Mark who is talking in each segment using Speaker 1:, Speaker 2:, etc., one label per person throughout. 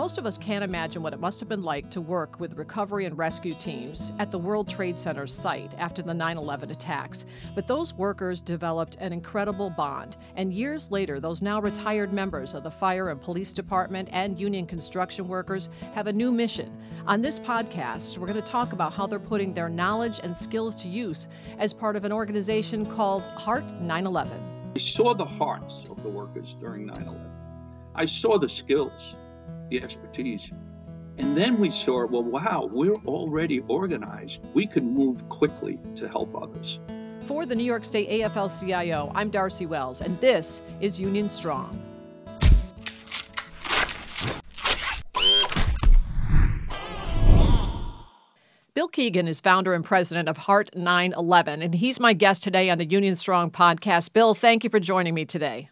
Speaker 1: Most of us can't imagine what it must have been like to work with recovery and rescue teams at the World Trade Center site after the 9 11 attacks. But those workers developed an incredible bond, and years later, those now retired members of the fire and police department and union construction workers have a new mission. On this podcast, we're going to talk about how they're putting their knowledge and skills to use as part of an organization called Heart 9 11.
Speaker 2: I saw the hearts of the workers during 9 11. I saw the skills the expertise. And then we saw, well, wow, we're already organized. We can move quickly to help others.
Speaker 1: For the New York State AFL CIO, I'm Darcy Wells, and this is Union Strong. Bill Keegan is founder and president of Heart 911, and he's my guest today on the Union Strong podcast. Bill, thank you for joining me today.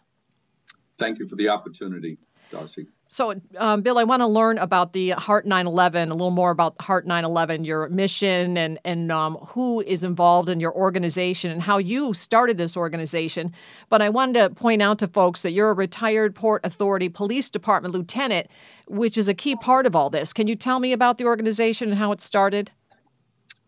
Speaker 2: Thank you for the opportunity, Darcy.
Speaker 1: So, um, Bill, I want to learn about the Heart 911, a little more about Heart 911, your mission, and and um, who is involved in your organization and how you started this organization. But I wanted to point out to folks that you're a retired Port Authority Police Department lieutenant, which is a key part of all this. Can you tell me about the organization and how it started?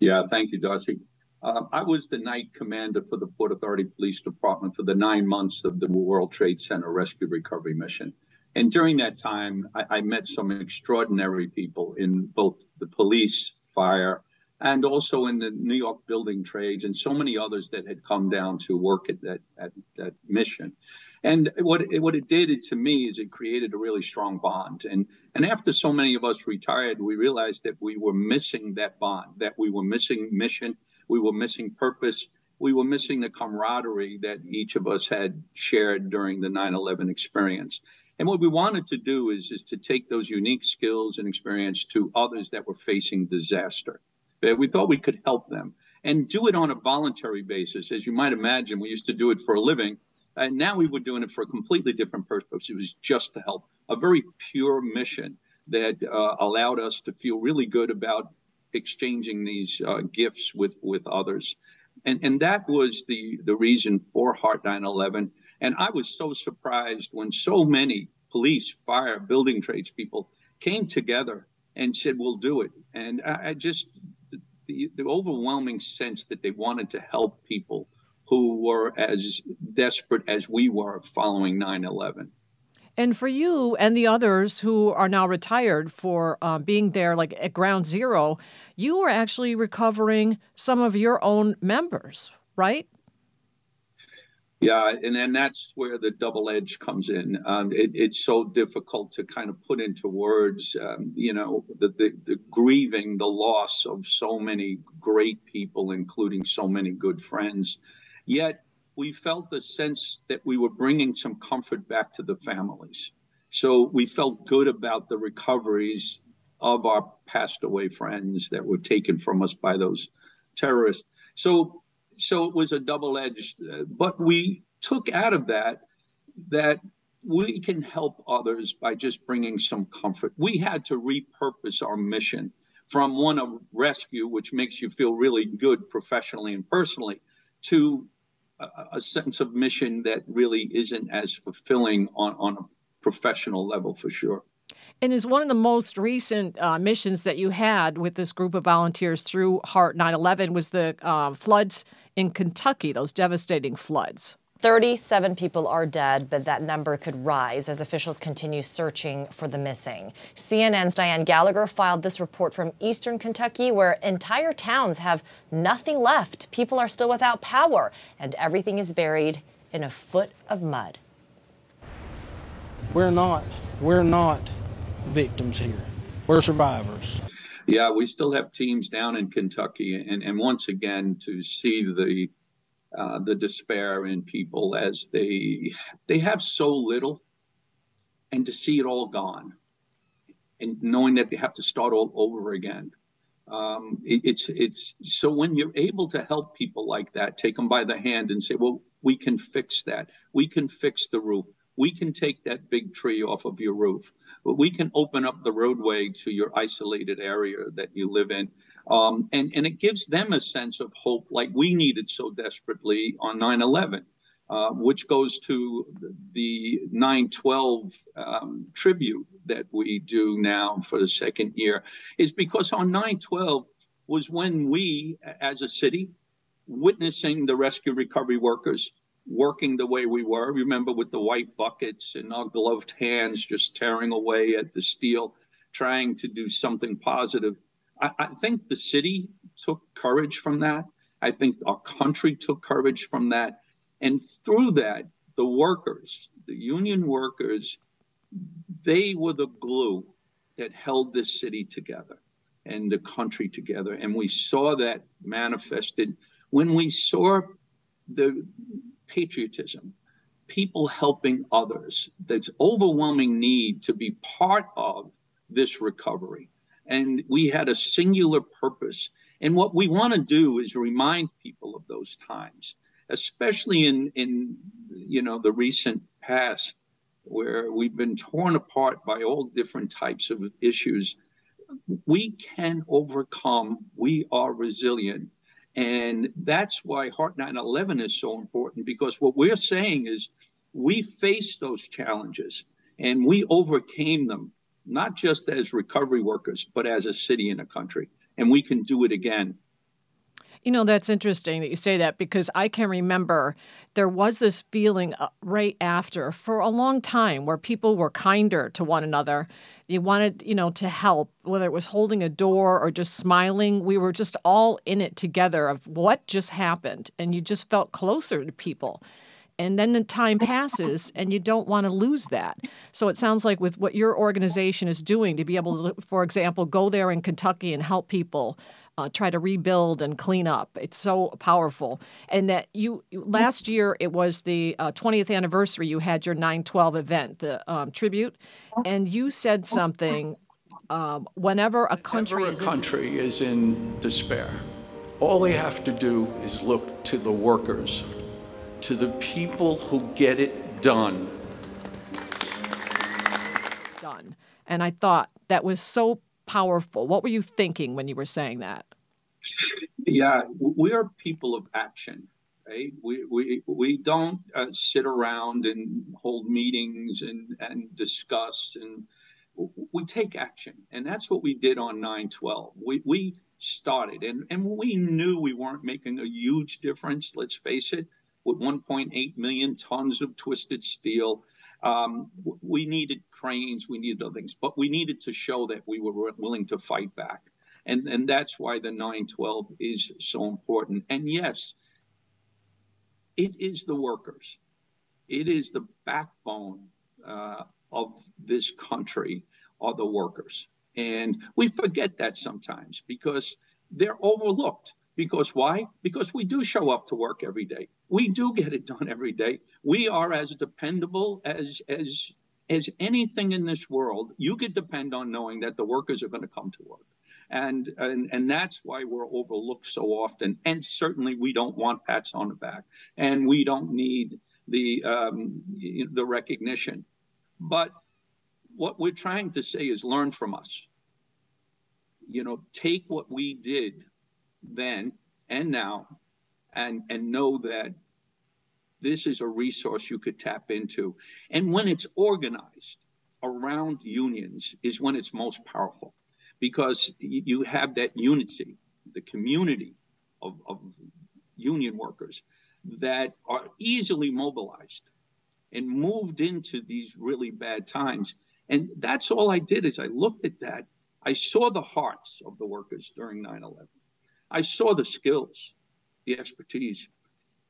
Speaker 2: Yeah, thank you, Darcy. Uh, I was the night commander for the Port Authority Police Department for the nine months of the World Trade Center Rescue Recovery Mission. And during that time, I, I, met some extraordinary people in both the police, fire, and also in the New York building trades, and so many others that had come down to work at that at that mission. And what it, what it did to me is it created a really strong bond. And and after so many of us retired, we realized that we were missing that bond, that we were missing mission, we were missing purpose, we were missing the camaraderie that each of us had shared during the 9/11 experience. And what we wanted to do is, is to take those unique skills and experience to others that were facing disaster. We thought we could help them and do it on a voluntary basis. As you might imagine, we used to do it for a living. And now we were doing it for a completely different purpose. It was just to help, a very pure mission that uh, allowed us to feel really good about exchanging these uh, gifts with, with others. And, and that was the, the reason for Heart 911 and I was so surprised when so many police, fire, building trades people came together and said, we'll do it. And I, I just, the, the overwhelming sense that they wanted to help people who were as desperate as we were following 9 11.
Speaker 1: And for you and the others who are now retired for uh, being there, like at ground zero, you were actually recovering some of your own members, right?
Speaker 2: Yeah, and then that's where the double edge comes in. Um, it, it's so difficult to kind of put into words, um, you know, the, the, the, grieving the loss of so many great people, including so many good friends. Yet we felt the sense that we were bringing some comfort back to the families. So we felt good about the recoveries of our passed away friends that were taken from us by those terrorists. So so it was a double edged, uh, but we took out of that that we can help others by just bringing some comfort. We had to repurpose our mission from one of rescue, which makes you feel really good professionally and personally, to a, a sense of mission that really isn't as fulfilling on, on a professional level for sure.
Speaker 1: And is one of the most recent uh, missions that you had with this group of volunteers through Heart 9/11 was the uh, floods in Kentucky, those devastating floods.
Speaker 3: 37 people are dead, but that number could rise as officials continue searching for the missing. CNN's Dianne Gallagher filed this report from eastern Kentucky, where entire towns have nothing left. People are still without power, and everything is buried in a foot of mud.
Speaker 4: We're not, we're not victims here. We're survivors.
Speaker 2: Yeah, we still have teams down in Kentucky, and, and once again to see the uh, the despair in people as they they have so little, and to see it all gone, and knowing that they have to start all over again. Um, it, it's it's so when you're able to help people like that, take them by the hand and say, well, we can fix that. We can fix the roof. We can take that big tree off of your roof but we can open up the roadway to your isolated area that you live in. Um, and, and it gives them a sense of hope like we needed so desperately on 9 11. uh, which goes to the 912 um, tribute that we do now for the second year, is because on 912 was when we, as a city, witnessing the rescue recovery workers working the way we were. Remember, with the white buckets and our gloved hands just tearing away at the steel, trying to do something positive. I, I think the city took courage from that. I think our country took courage from that. And through that, the workers, the union workers, they were the glue that held this city together and the country together. And we saw that manifested when we saw the patriotism, people helping others, this overwhelming need to be part of this recovery. And we had a singular purpose. And what we want to do is remind people of those times especially in in you know the recent past where we've been torn apart by all different types of issues we can overcome we are resilient and that's why heart 911 is so important because what we're saying is we faced those challenges and we overcame them not just as recovery workers but as a city and a country. And we can do it again
Speaker 1: you know, that's interesting that you say that because I can remember there was this feeling uh, right after for a long time where people were kinder to one another. You wanted, you know, to help, whether it was holding a door or just smiling. We were just all in it together of what just happened. And you just felt closer to people. And then the time passes and you don't want to lose that. So it sounds like with what your organization is doing to be able to, for example, go there in Kentucky and help people uh, try to rebuild and clean up. It's so powerful. And that you last year it was the uh, 20th anniversary. You had your 912 event, the um, tribute, and you said something. Um, whenever a country
Speaker 5: whenever a is country in- is in despair, all they have to do is look to the workers, to the people who get it done.
Speaker 1: Done. And I thought that was so powerful. What were you thinking when you were saying that?
Speaker 2: Yeah, we are people of action, right? We we we don't uh, sit around and hold meetings and and discuss and we take action, and that's what we did on 9/12. We we started, and and we knew we weren't making a huge difference. Let's face it, with 1.8 million tons of twisted steel. Um, we needed cranes, we needed other things, but we needed to show that we were willing to fight back. And, and that's why the 912 is so important. And yes, it is the workers, it is the backbone uh, of this country, are the workers. And we forget that sometimes because they're overlooked. Because why? Because we do show up to work every day. We do get it done every day. We are as dependable as as as anything in this world. You could depend on knowing that the workers are going to come to work. And, and and that's why we're overlooked so often. And certainly we don't want pats on the back, and we don't need the um, the recognition. But what we're trying to say is learn from us. You know, take what we did then and now, and and know that this is a resource you could tap into. And when it's organized around unions is when it's most powerful because you have that unity, the community of, of union workers that are easily mobilized and moved into these really bad times. And that's all I did is I looked at that. I saw the hearts of the workers during 9 11. I saw the skills, the expertise.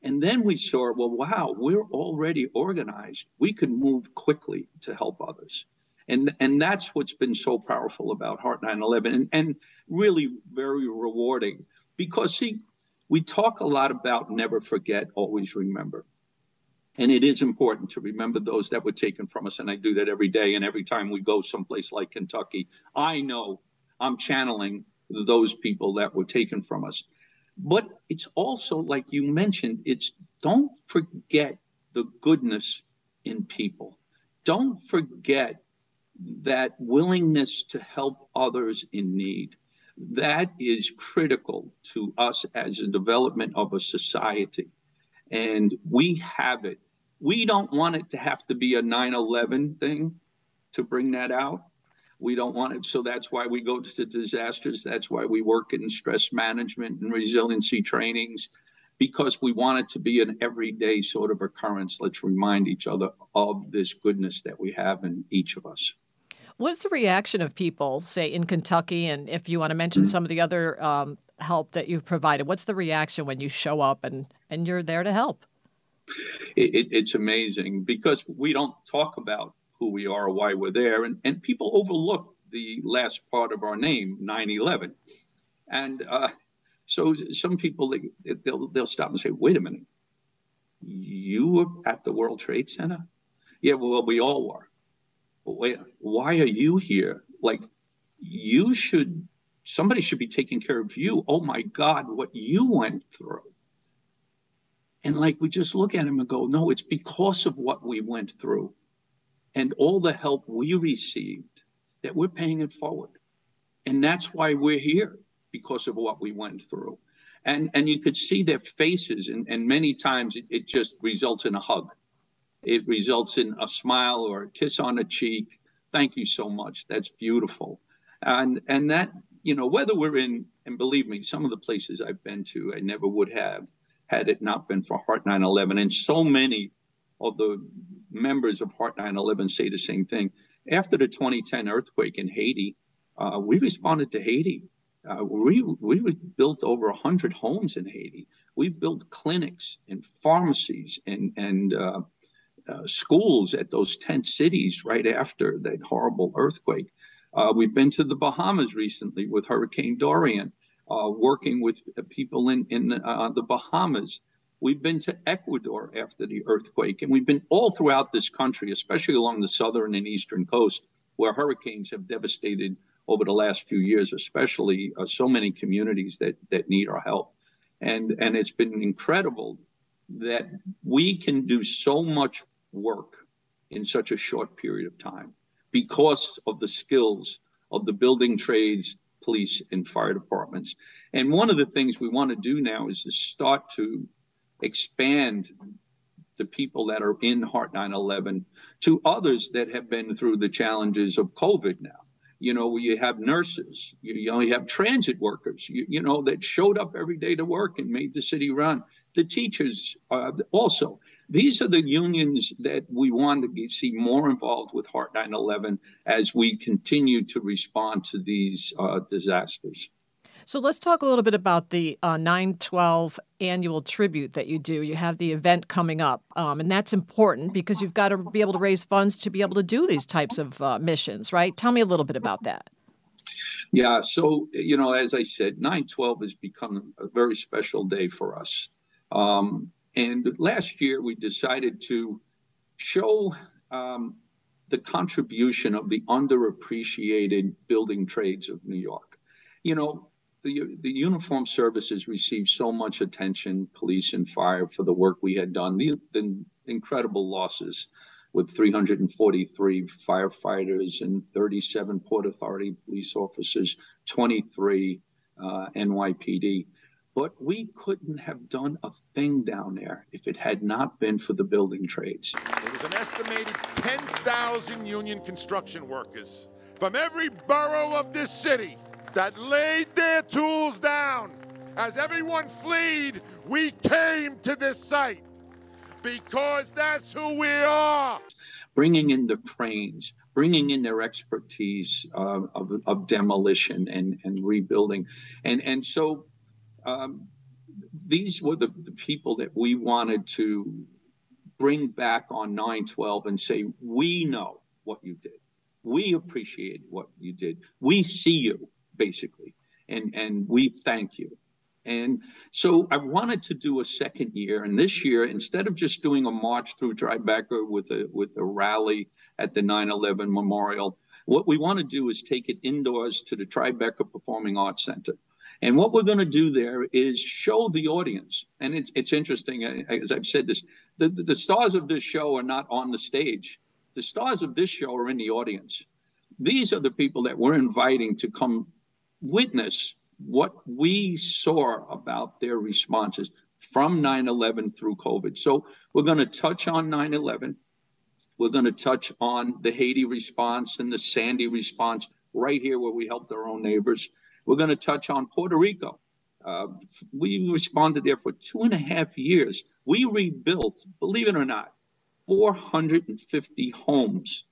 Speaker 2: And then we saw, well, wow, we're already organized. We can move quickly to help others. And, and that's what's been so powerful about Heart 911 and, and really very rewarding because, see, we talk a lot about never forget, always remember. And it is important to remember those that were taken from us. And I do that every day. And every time we go someplace like Kentucky, I know I'm channeling those people that were taken from us. But it's also, like you mentioned, it's don't forget the goodness in people. Don't forget that willingness to help others in need that is critical to us as a development of a society And we have it. We don't want it to have to be a 9 11 thing to bring that out. We don't want it. So that's why we go to disasters. That's why we work in stress management and resiliency trainings because we want it to be an everyday sort of occurrence. Let's remind each other of this goodness that we have in each of us.
Speaker 1: What's the reaction of people, say in Kentucky, and if you want to mention mm-hmm. some of the other um, help that you've provided, what's the reaction when you show up and, and you're there to help?
Speaker 2: It, it, it's amazing because we don't talk about who we are, or why we're there, and, and people overlook the last part of our name, 9 11. And uh, so some people they, they'll they'll stop and say, "Wait a minute, you were at the World Trade Center?" Yeah, well, we all were. Why are you here? Like, you should somebody should be taking care of you. Oh my God, what you went through. And like we just look at him and go, no, it's because of what we went through and all the help we received that we're paying it forward. And that's why we're here because of what we went through. And, and you could see their faces, and, and many times it, it just results in a hug. It results in a smile or a kiss on the cheek. Thank you so much. That's beautiful. And, and that, you know, whether we're in, and believe me, some of the places I've been to, I never would have had it not been for Heart 911. And so many of the members of Heart 911 say the same thing. After the 2010 earthquake in Haiti, uh, we responded to Haiti uh, we we built over 100 homes in Haiti. We built clinics and pharmacies and and uh, uh, schools at those tent cities right after that horrible earthquake. Uh, we've been to the Bahamas recently with Hurricane Dorian, uh, working with people in in uh, the Bahamas. We've been to Ecuador after the earthquake, and we've been all throughout this country, especially along the southern and eastern coast, where hurricanes have devastated over the last few years, especially uh, so many communities that that need our help, and and it's been incredible that we can do so much work in such a short period of time because of the skills of the building trades, police, and fire departments. And one of the things we want to do now is to start to expand the people that are in Heart 911 to others that have been through the challenges of COVID now you know, you have nurses, you, you know, have transit workers, you, you, know, that showed up every day to work and made the city run. The teachers uh, also. These are the unions that we want to see more involved with Heart 911 as we continue to respond to these uh, disasters.
Speaker 1: So let's talk a little bit about the uh, 912 annual tribute that you do. You have the event coming up, um, and that's important because you've got to be able to raise funds to be able to do these types of uh, missions, right? Tell me a little bit about that.
Speaker 2: Yeah, so, you know, as I said, 912 has become a very special day for us. Um, and last year we decided to show um, the contribution of the underappreciated building trades of New York. You know, the, the uniform services received so much attention, police and fire, for the work we had done. The, the incredible losses with 343 firefighters and 37 Port Authority police officers, 23 uh, NYPD. But we couldn't have done a thing down there if it had not been for the building trades.
Speaker 6: There was an estimated 10,000 union construction workers from every borough of this city that laid their tools down. As everyone fled, we came to this site because that's who we are.
Speaker 2: Bringing in the cranes, bringing in their expertise uh, of, of, demolition and, and rebuilding. And, and so um, these were the, the people that we wanted to bring back on 912 and say, we know what you did. We appreciate what you did. We see you basically. And, and we thank you. And so I wanted to do a second year. And this year, instead of just doing a march through Tribeca with a, with a rally at the 9 11 memorial, what we want to do is take it indoors to the Tribeca Performing Arts Center. And what we're going to do there is show the audience. And it's, it's interesting, as I've said this, the, the stars of this show are not on the stage. The stars of this show are in the audience. These are the people that we're inviting to come witness what we saw about their responses. from 9 11 through COVID. So we're going to touch on 9 11. We're going to touch on the Haiti response and the Sandy response right here where we helped our own neighbors. We're going to touch on Puerto Rico. Uh, we responded there for two and a half years. We rebuilt, believe it or not, 450 homes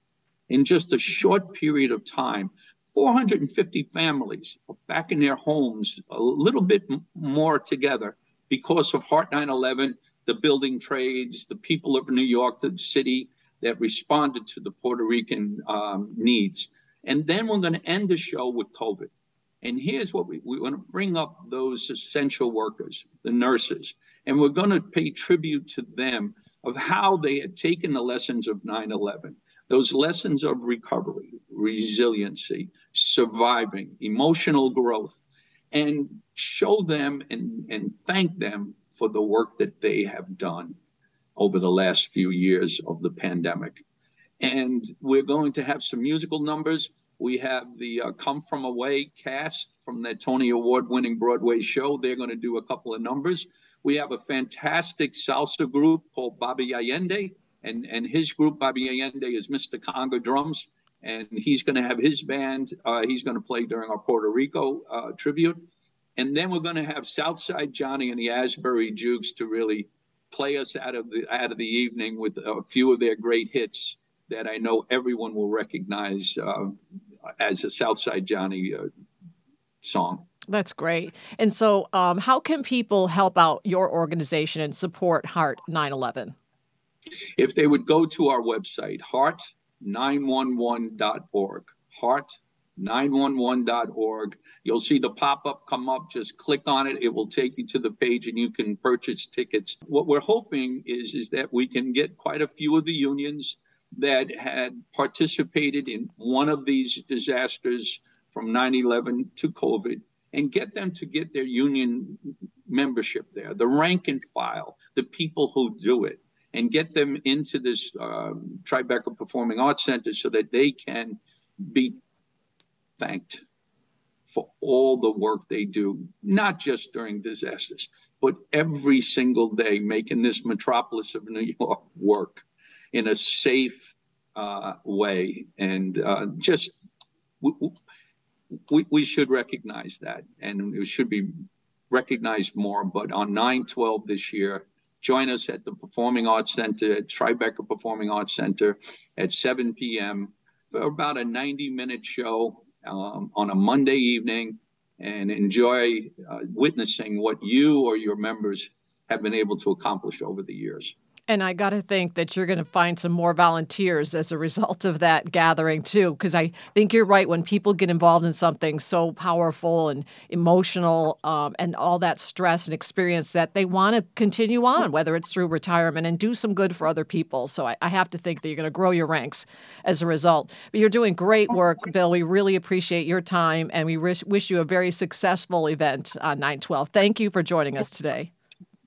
Speaker 2: in just a short period of time. 450 families are back in their homes, a little bit more together because of Heart 911, the building trades, the people of New York, the city that responded to the Puerto Rican um, needs. And then we're going to end the show with COVID. And here's what we, we want to bring up those essential workers, the nurses, and we're going to pay tribute to them of how they had taken the lessons of 9 11, those lessons of recovery, resiliency, surviving, emotional growth, and show them and, and thank them for the work that they have done over the last few years of the pandemic. And we're going to have some musical numbers. We have the uh, Come From Away cast from that Tony Award winning Broadway show. They're going to do a couple of numbers. We have a fantastic salsa group called Bobby Allende, and, and his group, Bobby Allende, is Mr. Conga Drums, and he's going to have his band. Uh, he's going to play during our Puerto Rico uh, tribute. And then we're going to have Southside Johnny and the Asbury Jukes to really play us out of the out of the evening with a few of their great hits that I know everyone will recognize uh, as a Southside Johnny uh, song.
Speaker 1: That's great. And so, um, how can people help out your organization and support Heart 911?
Speaker 2: If they would go to our website, heart911.org, heart911.org, you'll see the pop up come up. Just click on it. It will take you to the page and you can purchase tickets. What we're hoping is, is that we can get quite a few of the unions that had participated in one of these disasters from 9 11 to COVID and get them to get their union membership there, the rank and file, the people who do it, and get them into this um, Tribeca Performing Arts Center so that they can be thanked for all the work they do, not just during disasters, but every single day making this metropolis of New York work in a safe uh, way. And uh, just we, we should recognize that and it should be recognized more. But on 9 12 this year, join us at the Performing Arts Center, at Tribeca Performing Arts Center at 7 p.m. for about a 90 minute show um, on a Monday evening and enjoy uh, witnessing what you or your members have been able to accomplish over the years.
Speaker 1: And I got to think that you're going to find some more volunteers as a result of that gathering, too, because I think you're right. When people get involved in something so powerful and emotional um, and all that stress and experience, that they want to continue on, whether it's through retirement and do some good for other people. So I, I have to think that you're going to grow your ranks as a result. But you're doing great work, Bill. We really appreciate your time and we wish, wish you a very successful event on 912. Thank you for joining us today.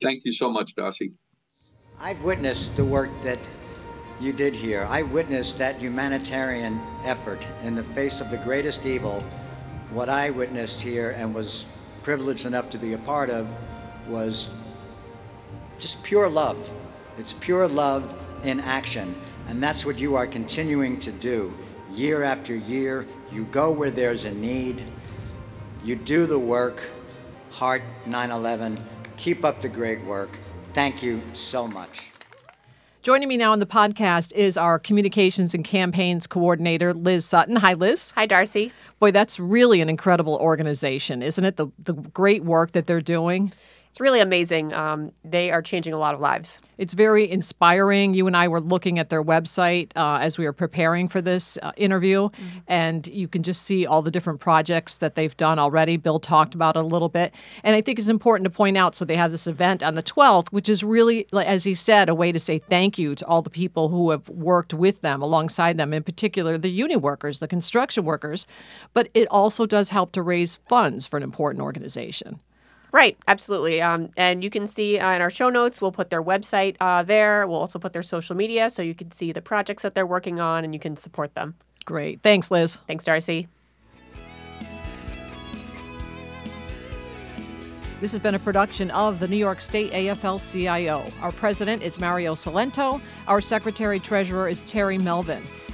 Speaker 2: Thank you so much, Darcy.
Speaker 7: I've witnessed the work that you did here. I witnessed that humanitarian effort in the face of the greatest evil. What I witnessed here and was privileged enough to be a part of was just pure love. It's pure love in action. And that's what you are continuing to do year after year. You go where there's a need, you do the work. Heart 9 11. Keep up the great work. Thank you so much.
Speaker 1: Joining me now on the podcast is our communications and campaigns coordinator, Liz Sutton. Hi, Liz.
Speaker 8: Hi, Darcy.
Speaker 1: Boy, that's really an incredible organization, isn't it? The, the great work that they're doing
Speaker 8: it's really amazing. Um, they are changing a lot of lives.
Speaker 1: It's very inspiring. You and I were looking at their website uh, as we were preparing for this uh, interview, mm-hmm. and you can just see all the different projects that they've done already. Bill talked about it a little bit. And I think it's important to point out so they have this event on the 12th, which is really, as he said, a way to say thank you to all the people who have worked with them, alongside them, in particular the union workers, the construction workers. But it also does help to raise funds for an important organization.
Speaker 8: Right, absolutely. Um, and you can see uh, in our show notes, we'll put their website uh, there. We'll also put their social media so you can see the projects that they're working on and you can support them.
Speaker 1: Great. Thanks, Liz.
Speaker 8: Thanks, Darcy.
Speaker 1: This has been a production of the New York State AFL CIO. Our president is Mario Cilento. Our secretary treasurer is Terry Melvin.